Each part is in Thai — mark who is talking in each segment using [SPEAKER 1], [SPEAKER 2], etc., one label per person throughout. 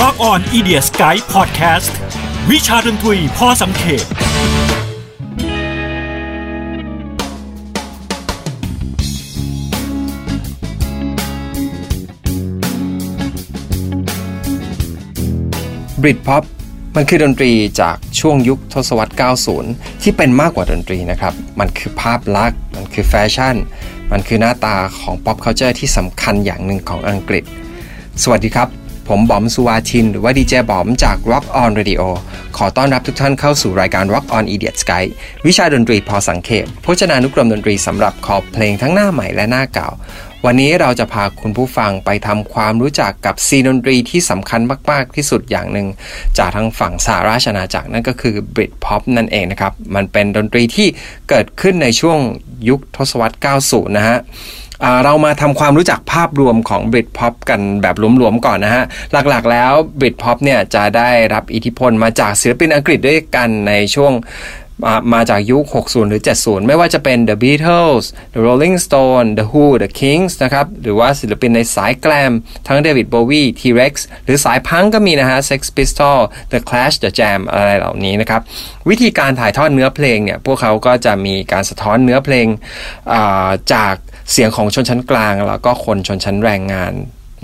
[SPEAKER 1] Rock on i d i a Sky Podcast วิชาดนตรีพอสังเขต
[SPEAKER 2] บริดพ็อปมันคือดนตรีจากช่วงยุคทศวรรษ 90 ที่เป็นมากกว่าดนตรีนะครับ มันคือภาพลักษณ์ มันคือแฟชั่น มันคือหน้าตาของ pop culture ที่สำคัญอย่างหนึ่งของอังกฤษ สวัสดีครับ ผมบอมสุวาทิน หรือว่าดีเจบอมจาก Rock On Radio ขอต้อนรับทุกท่านเข้าสู่รายการ Rock On Idiot Sky วิชาดนตรีพอสังเขปพจนานุกรมดนตรีสำหรับคอเพลงทั้งหน้าใหม่และหน้าเก่า วันนี้เราจะพาคุณผู้ฟังไปทำความรู้จักกับซีดนตรีที่สำคัญมาก ๆ ที่สุดอย่างหนึ่ง จากทางฝั่งสหราชอาณาจักรนั่นก็คือบริดพ็อปนั่นเองนะครับ มันเป็นดนตรีที่เกิดขึ้นในช่วงยุคทศวรรษ 90 นะฮะ เรามาทำความรู้จักภาพรวมของบริดพ็อปกันแบบหลวมๆก่อนนะฮะ หลักๆแล้วบริดพ็อปเนี่ยจะได้รับอิทธิพลมาจากศิลปินอังกฤษด้วยกันในช่วงมามาจากยุค 60 หรือ 70 ไม่ว่าจะเป็น The Beatles The Rolling Stone The Who The Kings นะครับ หรือว่าศิลปินในสายแกลม ทั้ง David Bowie T-Rex หรือสายพังก็มีนะฮะ Sex Pistol The Clash The Jam อะไรเหล่านี้นะครับ วิธีการถ่ายทอดเนื้อเพลงเนี่ย พวกเขาก็จะมีการสะท้อนเนื้อเพลงจาก เสียงของชนชั้นกลาง แล้วก็คนชนชั้นแรงงาน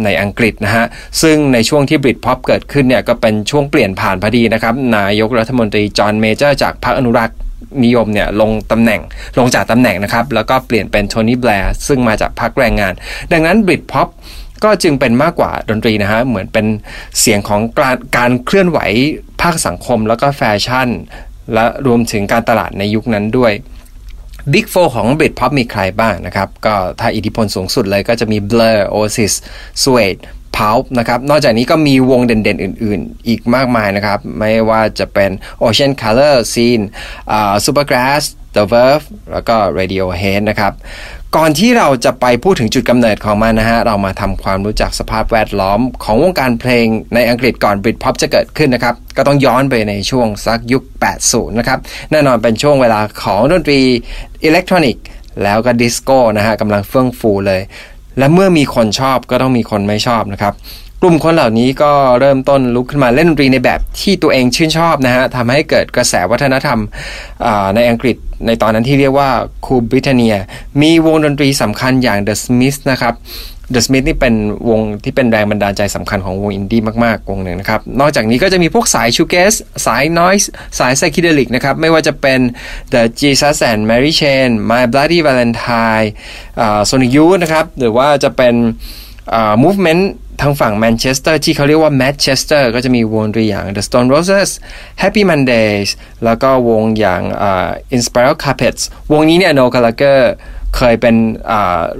[SPEAKER 2] ในอังกฤษนะฮะ ซึ่งในช่วงที่ Britpop เกิดขึ้นเนี่ยก็เป็นช่วงเปลี่ยนผ่านพอดีนะครับ นายกรัฐมนตรีจอห์นเมเจอร์จากพรรคอนุรักษ์นิยมเนี่ยลงตำแหน่งลงจากตำแหน่งนะครับ แล้วก็เปลี่ยนเป็นโทนี่แบลร์ซึ่งมาจากพรรคแรงงาน ดังนั้น Britpop ก็จึงเป็นมากกว่าดนตรีนะฮะ เหมือนเป็นเสียงของการการเคลื่อนไหวภาคสังคมแล้วก็แฟชั่น และรวมถึงการตลาดในยุคนั้นด้วย บิ๊กโฟของ Britpop มีใครบ้างนะครับ ก็ถ้าอิทธิพลสูงสุดเลยก็จะมี Blur Oasis Suede Pulp นะครับ นอกจากนี้ก็มีวงเด่นๆ อื่นๆ อีกมากมายนะครับ ไม่ว่าจะเป็น Ocean Color Scene อ่า Supergrass The Verve แล้วก็ Radiohead นะครับก่อนที่เราจะไปพูดถึงจุดกำเนิดของมันนะฮะ เรามาทำความรู้จักสภาพแวดล้อมของวงการเพลงในอังกฤษก่อน Britpop จะเกิดขึ้นนะครับ ก็ต้องย้อนไปในช่วงสักยุค 80 นะครับ แน่นอนเป็นช่วงเวลาของดนตรีอิเล็กทรอนิกส์แล้วก็ดิสโก้นะฮะกำลังเฟื่องฟูเลย และเมื่อมีคนชอบก็ต้องมีคนไม่ชอบนะครับ กลุ่มคนเหล่านี้ก็เริ่มต้นลุกขึ้นมาเล่นดนตรีในแบบที่ตัวเองชื่นชอบนะฮะทำให้เกิดกระแสวัฒนธรรมในอังกฤษในตอนนั้นที่เรียกว่า Cool Britannia มีวงดนตรีสำคัญอย่าง The Smiths นะครับ The Smiths นี่เป็นวงที่เป็นแรงบันดาลใจสำคัญของวงอินดี้มาก ๆ วงหนึ่งนะครับ นอกจากนี้ก็จะมีพวกสาย shoegaze สาย noise สาย psychedelic นะครับ ไม่ว่าจะเป็น The Jesus and Mary Chain My Bloody Valentine Sonic Youth นะครับ หรือว่าจะเป็น movement ทางฝั่งแมนเชสเตอร์ที่เขาเรียกว่า Madchester ก็จะมีวงดนตรีอย่าง The Stone Roses Happy Mondays แล้วก็วงอย่างอ่า Inspiral Carpets วงนี้เนี่ย Noel Gallagher เคยเป็น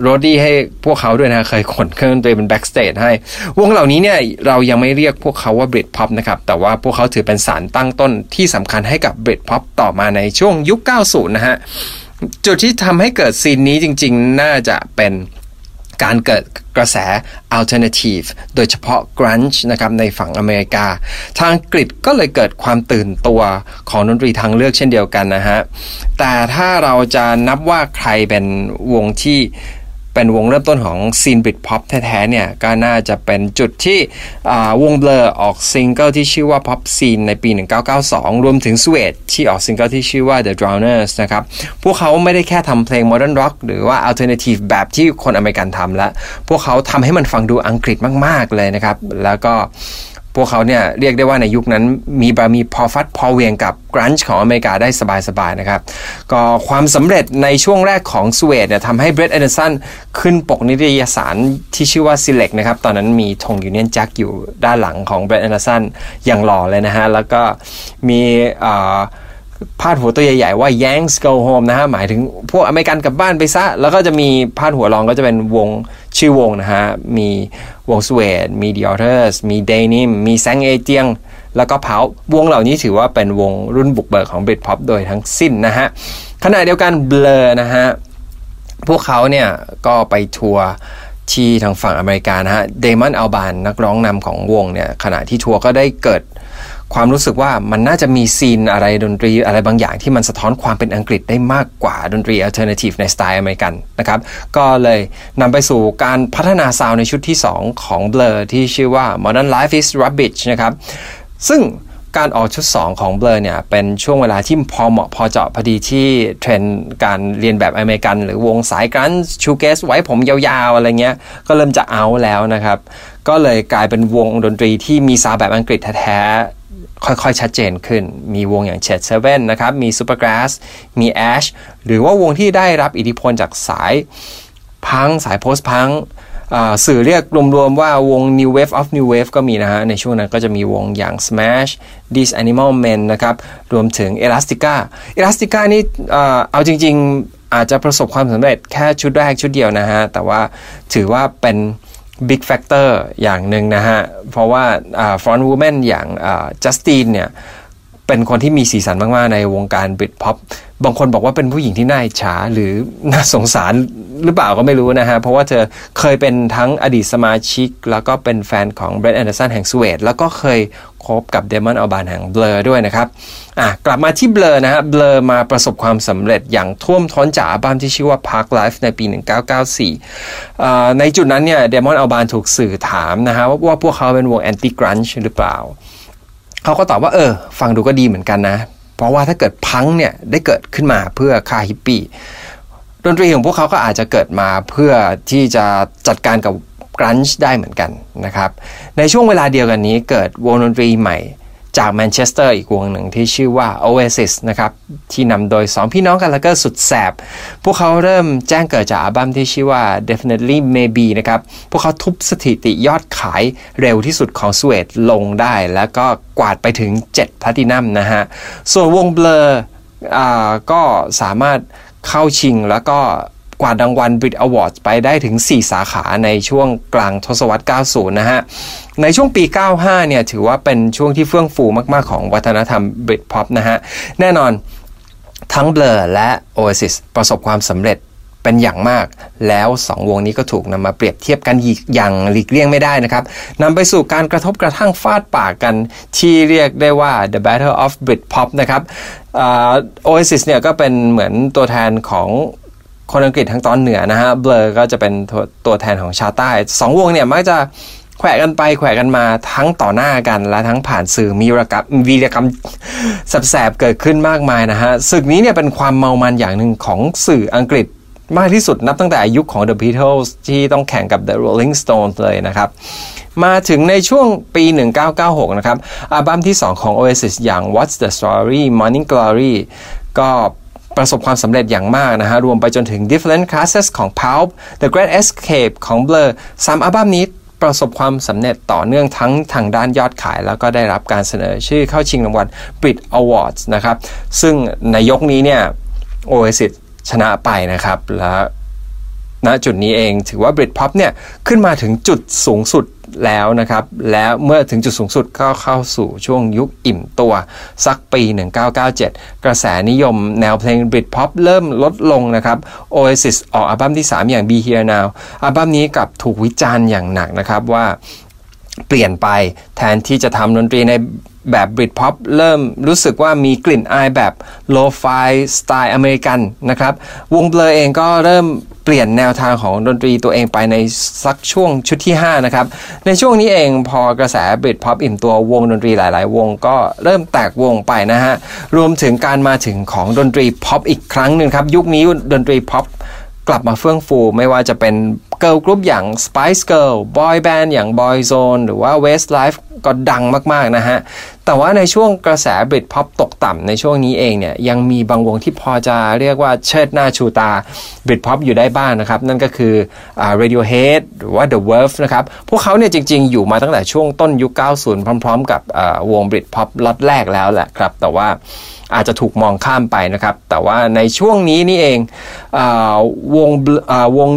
[SPEAKER 2] roadie ให้พวกเขาด้วยนะ เคยขนเครื่องดนตรีเป็น backstage ให้ วงเหล่านี้เนี่ยเรายังไม่เรียกพวกเขาว่า Britpop นะครับ แต่ว่าพวกเขาถือเป็นสารตั้งต้นที่สำคัญให้กับ Britpop ต่อมาในช่วงยุค 90 นะฮะ จุดที่ทำให้เกิด scene นี้จริง ๆ น่าจะเป็น การเกิดกระแส alternative โดยเฉพาะ grunge นะครับในฝั่งอเมริกา ทางอังกฤษก็เลยเกิดความตื่นตัวของดนตรีทางเลือกเช่นเดียวกันนะฮะ แต่ถ้าเราจะนับว่าใครเป็นวงที่ เป็นวงเริ่มต้นของ scene Britpop แท้ๆเนี่ยก็น่าจะเป็นจุดที่วง Blur ออกซิงเกิลที่ชื่อว่า Popscene ในปี 1992 รวมถึง s w e d ที่ออกซิงเกิลที่ชื่อว่า The Drowners นะครับ พวกเขาไม่ได้แค่ทำเพลง Modern Rock หรือว่า Alternative แบบที่คนอเมริกันทำละ พวกเขาทำให้มันฟังดูอังกฤษมากๆเลยนะครับ แล้วก็ พวกเขาเนี่ยเรียกได้ว่าในยุคนั้นมีบามีพอฟัดพอเวียงกับ grunge ของอเมริกาได้สบายๆนะครับ ก็ความสำเร็จในช่วงแรกของ Suede เนี่ยทำให้ Brett Anderson ขึ้นปกนิตยสารที่ชื่อว่า Select นะครับ ตอนนั้นมีธง Union Jack อยู่ด้านหลังของ Brett Anderson อย่างหล่อเลยนะฮะ แล้วก็มีอ่า พาดหัวตัวใหญ่ๆว่า Yanks go home นะฮะ หมายถึงพวกอเมริกันกลับบ้านไปซะ แล้วก็จะมีพาดหัวรองก็จะเป็นวงชื่อวงนะฮะ มีวง Suede มี The Auteurs มี Denim มี Saint Etienne แล้วก็เผาวงเหล่านี้ถือว่าเป็นวงรุ่นบุกเบิกของ Britpop โดยทั้งสิ้นนะฮะ ขณะเดียวกัน Blur นะฮะ พวกเขาเนี่ยก็ไปทัวร์ที่ทางฝั่งอเมริกานะฮะ Damon Albarn นักร้องนำของวงเนี่ยขณะที่ทัวร์ก็ได้เกิด ความรู้สึกว่ามันน่าจะมี scene อะไรดนตรีอะไรบางอย่างที่มันสะท้อนความเป็นอังกฤษได้มากกว่าดนตรี alternative ในสไตล์อเมริกันนะครับ ก็เลยนำไปสู่การพัฒนาซาวในชุดที่ 2 ของ Blur ที่ชื่อว่า Modern Life is Rubbish นะครับ ซึ่งการออกชุด 2 ของ Blur เนี่ย เป็นช่วงเวลาที่พอเหมาะพอเจาะพอดีที่เทรนด์การเลียนแบบอเมริกัน หรือวงสาย grunge shoegaze ไว้ผมยาวๆ อะไรเงี้ย ก็เริ่มจะเอาแล้วนะครับ ก็เลยกลายเป็นวงดนตรีที่มีซาวแบบอังกฤษแท้ๆ ค่อยๆ ชัดเจนขึ้น มีวงอย่าง Shed Seven นะครับ มี Supergrass มี Ash หรือว่าวงที่ได้รับอิทธิพลจากสายพังสาย post-punk สื่อเรียกรวมๆว่าวง New Wave of New Wave ก็มีนะฮะ ในช่วงนั้นก็จะมีวงอย่าง Smash These Animal Men นะครับ รวมถึง Elastica Elastica นี่เอาจริง ๆ อาจจะประสบความสำเร็จแค่ชุดแรกชุดเดียวนะฮะ แต่ว่าถือว่าเป็น big factor อย่างหนึ่งนะฮะ เพราะว่า frontwoman อย่างJustine เนี่ย เป็นคนที่มีสีสันมากๆในวงการ Britpop บางคนบอกว่าเป็นผู้หญิงที่น่าอิจฉาหรือน่าสงสารหรือเปล่าก็ไม่รู้นะฮะ เพราะว่าเธอเคยเป็นทั้งอดีตสมาชิก แล้วก็เป็นแฟนของ Brett Anderson แห่ง Suede แล้วก็เคยคบกับ Damon Albarn แห่ง Blur ด้วยนะครับอะกลับมาที่ Blur นะฮะ Blur มาประสบความสำเร็จอย่างท่วมท้นจากอัลบั้มที่ชื่อว่า Parklife ในปี 1994 ในจุดนั้นเนี่ย Damon Albarn ถูกสื่อถามนะฮะว่าพวกเขาเป็นวง anti grunge หรือเปล่า เขาก็ตอบว่าเออ ฟังดูก็ดีเหมือนกันนะ เพราะว่าถ้าเกิดพังเนี่ยได้เกิดขึ้นมาเพื่อคาฮิปปี้ดนตรีของพวกเขาก็อาจจะเกิดมาเพื่อที่จะจัดการกับกรันช์ได้เหมือนกันนะครับ ในช่วงเวลาเดียวกันนี้เกิดวงดนตรีใหม่ จากแมนเชสเตอร์อีกวงหนึ่งที่ชื่อว่า Oasis นะครับที่นำโดย 2 พี่น้องกันแล้วก็สุดแสบ พวกเขาเริ่มแจ้งเกิดจากอัลบั้มที่ชื่อว่า Definitely Maybe นะครับพวกเขาทุบสถิติยอดขายเร็วที่สุดของสวีดลงได้ แล้วก็กวาดไปถึง 7พลาตินัมนะฮะส่วนวงเบลอก็สามารถเข้าชิงแล้วก็ กวาดรางวัล Brit Awards ไปได้ถึง 4 สาขาในช่วงกลางทศวรรษ 90 นะฮะ ในช่วงปี 95 เนี่ยถือว่าเป็นช่วงที่เฟื่องฟูมาก ๆ ของวัฒนธรรม Brit Pop นะฮะ แน่นอนทั้ง Blur และ Oasis ประสบความสำเร็จเป็นอย่างมาก แล้ว 2 วงนี้ก็ถูกนำมาเปรียบเทียบกันอย่างหลีกเลี่ยงไม่ได้นะครับนำไปสู่การกระทบกระทั่งฟาดปากกัน ที่เรียกได้ว่า the battle of Brit Pop นะครับโอเอซิสเนี่ยก็เป็นเหมือนตัวแทนของ คนอังกฤษทางตอนเหนือนะฮะเบลอก็จะเป็นตัวแทนของชาวใต้สองวงเนี่ยมักจะแขวะกันไปแขวะกันมาทั้งต่อหน้ากัน และทั้งผ่านสื่อมีรกรรมวีรกรรมแสบๆเกิดขึ้นมากมายนะฮะศึกนี้เนี่ยเป็นความเมามันอย่างหนึ่งของสื่ออังกฤษมากที่สุดนับตั้งแต่อายุของ The Beatles ที่ต้องแข่งกับ The Rolling Stones เลยนะครับ มาถึงในช่วงปี 1996 นะครับ อัลบั้มที่ 2 ของ Oasis อย่าง What's the Story Morning Glory ก็ ประสบความสำเร็จอย่างมากนะฮะ รวมไปจนถึง Different Classes ของ Pulp The Great Escape ของ Blur สามอัลบั้มนี้ประสบความสำเร็จต่อเนื่องทั้งทางด้านยอดขาย แล้วก็ได้รับการเสนอชื่อเข้าชิงรางวัล Brit Awards นะครับ ซึ่งในยกนี้เนี่ย Oasis ชนะไปนะครับ และ ณจุดนี้เอง ถือว่า Britpop เนี่ยขึ้นมาถึงจุดสูงสุดแล้วนะครับ แล้วเมื่อถึงจุดสูงสุดก็เข้าสู่ช่วงยุคอิ่มตัว สักปี 1997 กระแสนิยมแนวเพลง Britpop เริ่มลดลงนะครับ Oasis ออกอัลบั้มที่ 3 อย่าง Be Here Now อัลบั้มนี้กับถูกวิจารณ์อย่างหนักนะครับว่าเปลี่ยนไปแทนที่จะทำดนตรีใน แบบ Britpop เริ่มรู้สึกว่ามีกลิ่นอายแบบ lo-fi สไตล์อเมริกันนะครับ วง Blur เองก็เริ่มเปลี่ยนแนวทางของดนตรีตัวเองไปในสักช่วงชุดที่ 5 นะครับ ในช่วงนี้เองพอกระแส Britpop อิ่มตัววงดนตรีหลาย ๆ วงก็เริ่มแตกวงไปนะฮะ รวมถึงการมาถึงของดนตรีพ็อปอีกครั้งหนึ่งครับ ยุคนี้ดนตรีพ็อป กลับมาเฟื่องฟูไม่ว่าจะเป็นgirl group อย่าง Spice Girl Boy Band อย่าง Boyzone หรือว่า Westlife ก็ดังมาก ๆ นะฮะ แต่ว่าในช่วงกระแส Britpop ตกต่ำในช่วงนี้เองเนี่ย ยังมีบางวงที่พอจะเรียกว่าเชิดหน้าชูตา Britpop อยู่ได้บ้างนะครับ นั่นก็คือ Radiohead หรือว่า The Verve นะครับ พวกเขาเนี่ยจริง ๆ อยู่มาตั้งแต่ช่วงต้นยุค 90 พร้อม ๆ กับวง Britpop ล็อตแรกแล้วแหละครับ แต่ว่า อาจจะถูกมองข้ามไปนะครับ แต่ว่าในช่วงนี้นี่เองอวงวง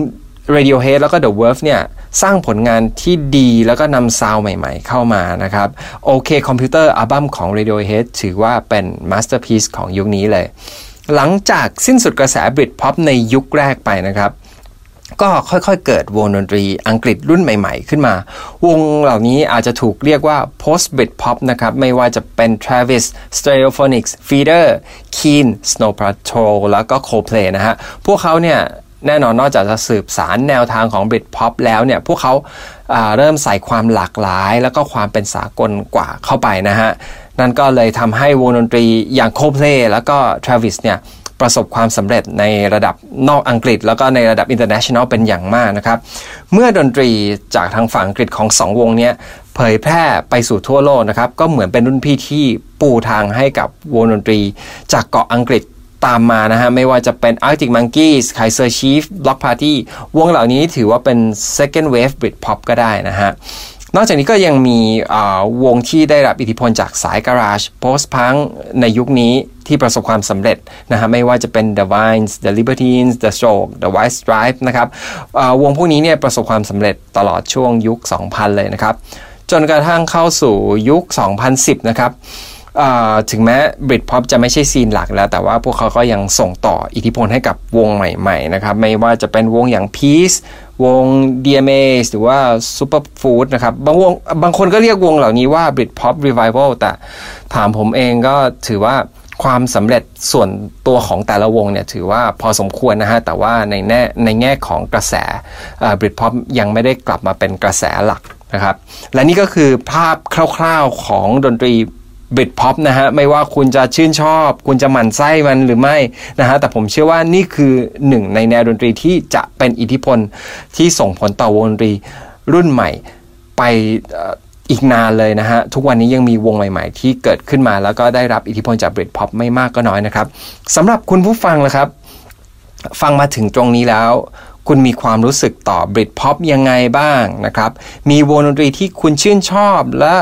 [SPEAKER 2] Radiohead แล้วก็ The Verve เนี่ยสร้างผลงานที่ดีแล้วก็นำซาวใหม่ๆเข้ามานะครับ OK Computer อัลบั้มของ Radiohead ถือว่าเป็น masterpiece ของยุคนี้เลย หลังจากสิ้นสุดกระแส Britpop ในยุคแรกไปนะครับ ก็ค่อยๆ เกิดวงดนตรีอังกฤษรุ่นใหม่ๆ ขึ้นมา วงเหล่านี้อาจจะถูกเรียกว่า post Britpop นะครับ ไม่ว่าจะเป็น Travis Stereophonics Feeder Keen Snow Patrol แล้วก็ Coldplay นะฮะ พวกเขาเนี่ยแน่นอนนอกจากจะสืบสารแนวทางของ Britpop แล้วเนี่ย พวกเขาเริ่มใส่ความหลากหลาย แล้วก็ความเป็นสากลกว่าเข้าไปนะฮะ นั่นก็เลยทำให้วงดนตรีอย่าง Coldplay แล้วก็ Travis เนี่ย ประสบความสำเร็จในระดับนอกอังกฤษ แล้วก็ในระดับ international เป็นอย่างมากนะครับ เมื่อดนตรีจากทางฝั่งอังกฤษของสองวงนี้เผยแพร่ไปสู่ทั่วโลกนะครับ ก็เหมือนเป็นรุ่นพี่ที่ปูทางให้กับวงดนตรี จากเกาะอังกฤษตามมานะฮะ ไม่ว่าจะเป็น Arctic Monkeys Kaiser Chiefs Block Party วงเหล่านี้ถือว่าเป็น second wave Britpop ก็ได้นะฮะ นอกจากนี้ก็ยังมีวงที่ได้รับอิทธิพลจากสายการาชโพสต์พังในยุคนี้ที่ประสบความสำเร็จนะฮะไม่ว่าจะเป็น The Vines The Libertines The Stroke The White Stripes นะครับวงพวกนี้เนี่ยประสบความสำเร็จตลอดช่วงยุค 2000 เลยนะครับ จนกระทั่งเข้าสู่ยุค 2010 นะครับ ถึงแม้บริดพอปจะไม่ใช่ซีนหลักแล้ว แต่ว่าพวกเขาก็ยังส่งต่ออิทธิพลให้กับวงใหม่ๆนะครับ ไม่ว่าจะเป็นวงอย่าง Peace วง DMA หรือว่า Superfood นะครับ บางวงบางคนก็เรียกวงเหล่านี้ว่า Britpop Revival แต่ถามผมเองก็ถือว่าความสำเร็จส่วนตัวของแต่ละวงเนี่ยถือว่าพอสมควรนะฮะ แต่ว่าในแง่ในแง่ของกระแส Britpop ยังไม่ได้กลับมาเป็นกระแสหลักนะครับ และนี่ก็คือภาพคร่าวๆของดนตรี Britpop นะฮะไม่ว่าคุณจะชื่นชอบ คุณจะหมั่นไส้มันหรือไม่นะฮะแต่ผมเชื่อว่านี่คือหนึ่งในแนวดนตรีที่จะเป็นอิทธิพลที่ส่งผลต่อวงดนตรีรุ่นใหม่ไปอีกนานเลยนะฮะ ทุกวันนี้ยังมีวงใหม่ๆ ที่เกิดขึ้นมาแล้วก็ได้รับอิทธิพลจาก Britpop ไม่มากก็น้อยนะครับสำหรับคุณผู้ฟังนะครับ ฟังมาถึงตรงนี้แล้ว คุณมีความรู้สึกต่อบริดพ็อปยังไงบ้างนะครับ มีวงดนตรีที่คุณชื่นชอบและ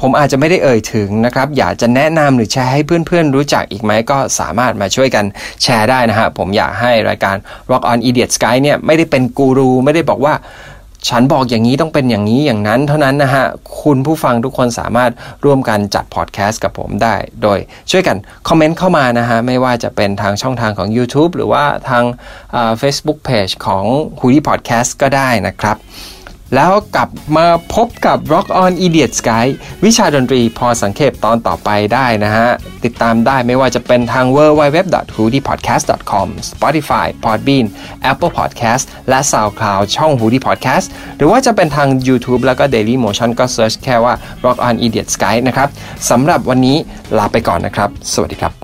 [SPEAKER 2] ผมอาจจะไม่ได้เอ่ยถึงนะครับ อยากจะแนะนำหรือแชร์ให้เพื่อนๆ รู้จักอีกไหมก็สามารถมาช่วยกันแชร์ได้นะฮะ ผมอยากให้รายการ Rock on Idiot Sky เนี่ยไม่ได้เป็นกูรู ไม่ได้บอกว่าฉันบอกอย่างนี้ต้องเป็นอย่างนี้อย่างนั้นเท่านั้นนะฮะ คุณผู้ฟังทุกคนสามารถร่วมกันจัดพอดแคสต์กับผมได้ โดยช่วยกันคอมเมนต์เข้ามานะฮะ ไม่ว่าจะเป็นทางช่องทางของ YouTube หรือว่าทาง Facebook Page ของ h o ดี้พอดแคสต์ก็ได้นะครับ แล้วกลับมาพบกับ Rock On Idiot's Guide วิชาดนตรีพอสังเขปตอนต่อไปได้นะฮะ ติดตามได้ไม่ว่าจะเป็นทาง w w w h o o d i p o d c a s t c o m Spotify Podbean Apple Podcast และ SoundCloud ช่อง h o o d i Podcast หรือว่าจะเป็นทาง YouTube แล้วก็ Daily Motion ก็ search แค่ว่า Rock On Idiot's Guide นะครับสำหรับวันนี้ลาไปก่อนนะครับ สวัสดีครับ